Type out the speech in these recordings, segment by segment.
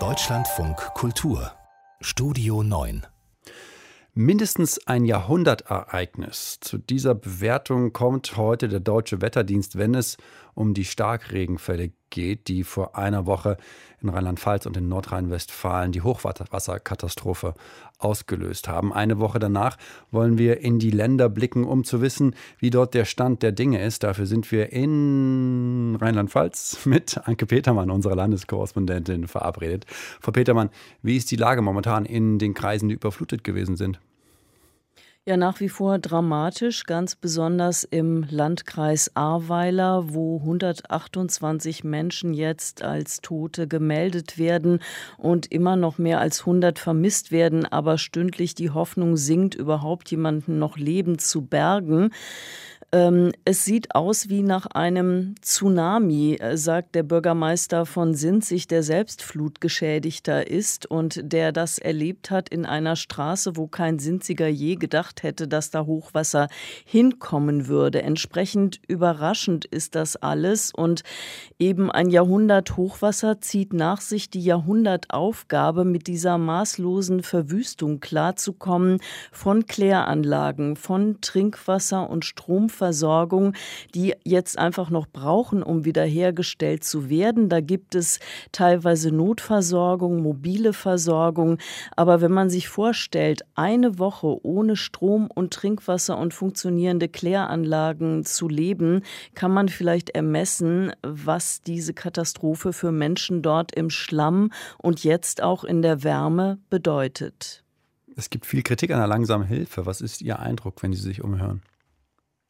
Deutschlandfunk Kultur Studio 9 Mindestens ein Jahrhundertereignis. Zu dieser Bewertung kommt heute der Deutsche Wetterdienst, wenn es um die Starkregenfälle geht, die vor einer Woche in Rheinland-Pfalz und in Nordrhein-Westfalen die Hochwasserkatastrophe ausgelöst haben. Eine Woche danach wollen wir in die Länder blicken, um zu wissen, wie dort der Stand der Dinge ist. Dafür sind wir in Rheinland-Pfalz mit Anke Petermann, unserer Landeskorrespondentin, verabredet. Frau Petermann, wie ist die Lage momentan in den Kreisen, die überflutet gewesen sind? Ja, nach wie vor dramatisch, ganz besonders im Landkreis Ahrweiler, wo 128 Menschen jetzt als Tote gemeldet werden und immer noch mehr als 100 vermisst werden, aber stündlich die Hoffnung sinkt, überhaupt jemanden noch lebend zu bergen. Ähm, es sieht aus wie nach einem Tsunami, äh, sagt der Bürgermeister von Sinzig, der selbst Flutgeschädigter ist und der das erlebt hat in einer Straße, wo kein Sinziger je gedacht hätte, dass da Hochwasser hinkommen würde. Entsprechend überraschend ist das alles und eben ein Jahrhundert Hochwasser zieht nach sich die Jahrhundertaufgabe, mit dieser maßlosen Verwüstung klarzukommen von Kläranlagen, von Trinkwasser und Stromversorgung Versorgung, die jetzt einfach noch brauchen, um wiederhergestellt zu werden. Da gibt es teilweise Notversorgung, mobile Versorgung. Aber wenn man sich vorstellt, eine Woche ohne Strom und Trinkwasser und funktionierende Kläranlagen zu leben, kann man vielleicht ermessen, was diese Katastrophe für Menschen dort im Schlamm und jetzt auch in der Wärme bedeutet. Es gibt viel Kritik an der langsamen Hilfe. Was ist Ihr Eindruck, wenn Sie sich umhören?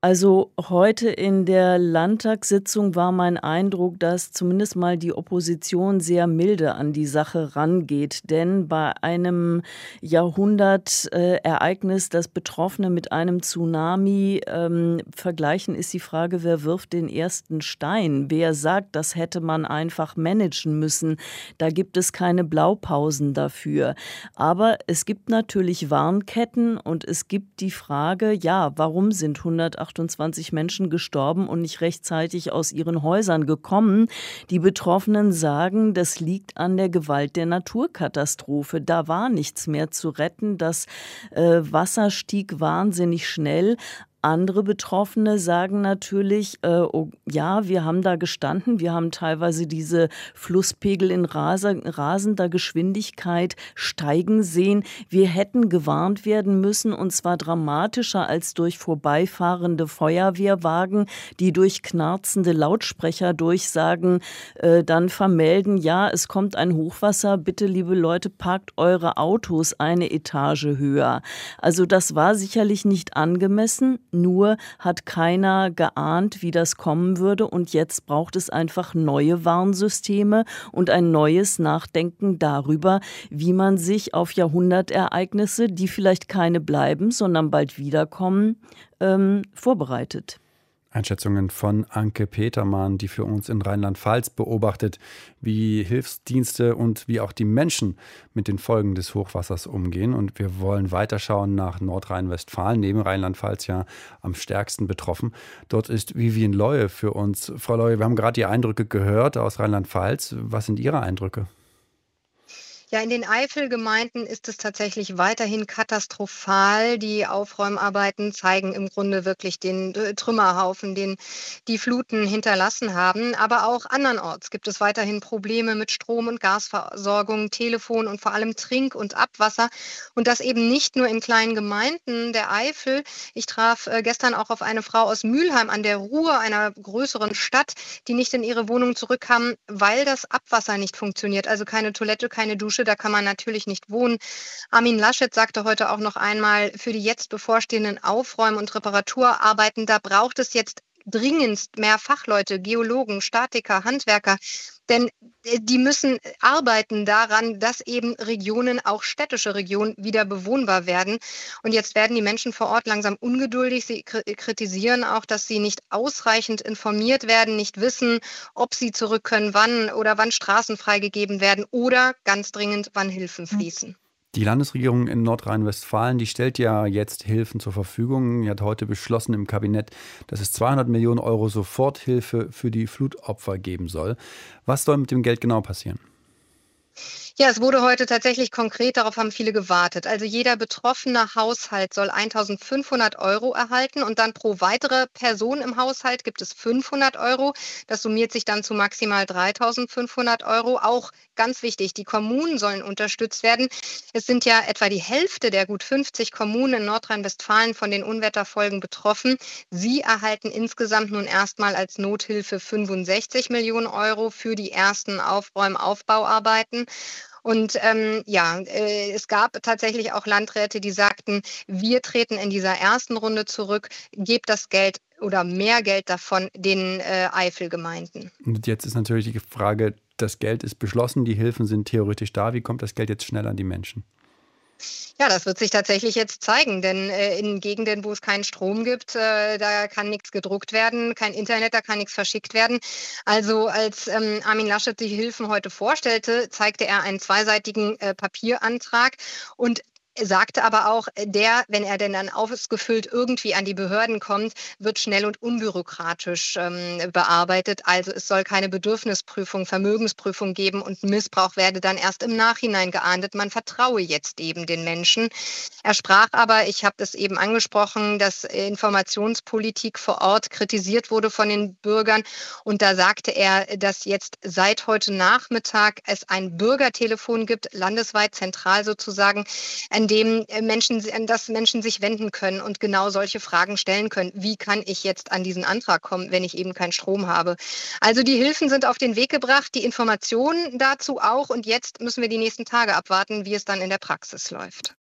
Also heute in der Landtagssitzung war mein Eindruck, dass zumindest mal die Opposition sehr milde an die Sache rangeht. Denn bei einem Jahrhundertereignis, das Betroffene mit einem Tsunami ähm, vergleichen, ist die Frage, wer wirft den ersten Stein? Wer sagt, das hätte man einfach managen müssen? Da gibt es keine Blaupausen dafür. Aber es gibt natürlich Warnketten und es gibt die Frage, ja, warum sind 180 28 Menschen gestorben und nicht rechtzeitig aus ihren Häusern gekommen. Die Betroffenen sagen, das liegt an der Gewalt der Naturkatastrophe. Da war nichts mehr zu retten. Das äh, Wasser stieg wahnsinnig schnell. Andere Betroffene sagen natürlich, äh, oh, ja, wir haben da gestanden, wir haben teilweise diese Flusspegel in rasender Geschwindigkeit steigen sehen. Wir hätten gewarnt werden müssen und zwar dramatischer als durch vorbeifahrende Feuerwehrwagen, die durch knarzende Lautsprecher durchsagen, äh, dann vermelden, ja, es kommt ein Hochwasser, bitte liebe Leute, parkt eure Autos eine Etage höher. Also das war sicherlich nicht angemessen nur hat keiner geahnt, wie das kommen würde. Und jetzt braucht es einfach neue Warnsysteme und ein neues Nachdenken darüber, wie man sich auf Jahrhundertereignisse, die vielleicht keine bleiben, sondern bald wiederkommen, ähm, vorbereitet. Einschätzungen von Anke Petermann, die für uns in Rheinland-Pfalz beobachtet, wie Hilfsdienste und wie auch die Menschen mit den Folgen des Hochwassers umgehen. Und wir wollen weiterschauen nach Nordrhein-Westfalen, neben Rheinland-Pfalz ja am stärksten betroffen. Dort ist Vivien Leue für uns. Frau Leue, wir haben gerade die Eindrücke gehört aus Rheinland-Pfalz. Was sind Ihre Eindrücke? Ja, in den Eifelgemeinden ist es tatsächlich weiterhin katastrophal. Die Aufräumarbeiten zeigen im Grunde wirklich den äh, Trümmerhaufen, den die Fluten hinterlassen haben. Aber auch andernorts gibt es weiterhin Probleme mit Strom- und Gasversorgung, Telefon und vor allem Trink- und Abwasser. Und das eben nicht nur in kleinen Gemeinden der Eifel. Ich traf äh, gestern auch auf eine Frau aus Mülheim an der Ruhr, einer größeren Stadt, die nicht in ihre Wohnung zurückkam, weil das Abwasser nicht funktioniert. Also keine Toilette, keine Dusche Dusche, da kann man natürlich nicht wohnen. Armin Laschet sagte heute auch noch einmal, für die jetzt bevorstehenden Aufräum- und Reparaturarbeiten, da braucht es jetzt dringendst mehr Fachleute, Geologen, Statiker, Handwerker. Denn äh, die müssen arbeiten daran, dass eben Regionen, auch städtische Regionen, wieder bewohnbar werden. Und jetzt werden die Menschen vor Ort langsam ungeduldig. Sie kritisieren auch, dass sie nicht ausreichend informiert werden, nicht wissen, ob sie zurück können, wann oder wann Straßen freigegeben werden oder ganz dringend, wann Hilfen hm. fließen. Die Landesregierung in Nordrhein-Westfalen, die stellt ja jetzt Hilfen zur Verfügung. Die hat heute beschlossen im Kabinett, dass es 200 Millionen Euro Soforthilfe für die Flutopfer geben soll. Was soll mit dem Geld genau passieren? Ja, es wurde heute tatsächlich konkret, darauf haben viele gewartet. Also jeder betroffene Haushalt soll 1500 Euro erhalten und dann pro weitere Person im Haushalt gibt es 500 Euro. Das summiert sich dann zu maximal 3500 Euro. Auch ganz wichtig, die Kommunen sollen unterstützt werden. Es sind ja etwa die Hälfte der gut 50 Kommunen in Nordrhein-Westfalen von den Unwetterfolgen betroffen. Sie erhalten insgesamt nun erstmal als Nothilfe 65 Millionen Euro für die ersten Aufräumaufbauarbeiten. Und ähm, ja, äh, es gab tatsächlich auch Landräte, die sagten, wir treten in dieser ersten Runde zurück, gebt das Geld oder mehr Geld davon den äh, Eifelgemeinden. Und jetzt ist natürlich die Frage, das Geld ist beschlossen, die Hilfen sind theoretisch da. Wie kommt das Geld jetzt schnell an die Menschen? Ja, das wird sich tatsächlich jetzt zeigen, denn äh, in Gegenden, wo es keinen Strom gibt, äh, da kann nichts gedruckt werden, kein Internet, da kann nichts verschickt werden. Also als ähm, Armin Laschet die Hilfen heute vorstellte, zeigte er einen zweiseitigen äh, Papierantrag und sagte aber auch, äh, der, wenn er denn dann ausgefüllt irgendwie an die Behörden kommt, wird schnell und unbürokratisch ähm, bearbeitet. Also es soll keine Bedürfnisprüfung, Vermögensprüfung geben und Missbrauch werde dann erst im Nachhinein geahndet. Man vertraue jetzt eben den Menschen. Er sprach aber, ich habe das eben angesprochen, dass Informationspolitik vor Ort kritisiert wurde von den Bürgern. Und da sagte er, dass jetzt seit heute Nachmittag es ein Bürgertelefon gibt, landesweit zentral sozusagen, an dem äh, Menschen, an das Menschen sich wenden können und genau solche Fragen stellen können. Wie kann ich jetzt an diesen Antrag kommen, wenn ich eben keinen Strom habe? Also die Hilfen sind auf den Weg gebracht, die Informationen dazu auch. Und jetzt müssen wir die nächsten Tage abwarten, wie es dann in der Praxis läuft.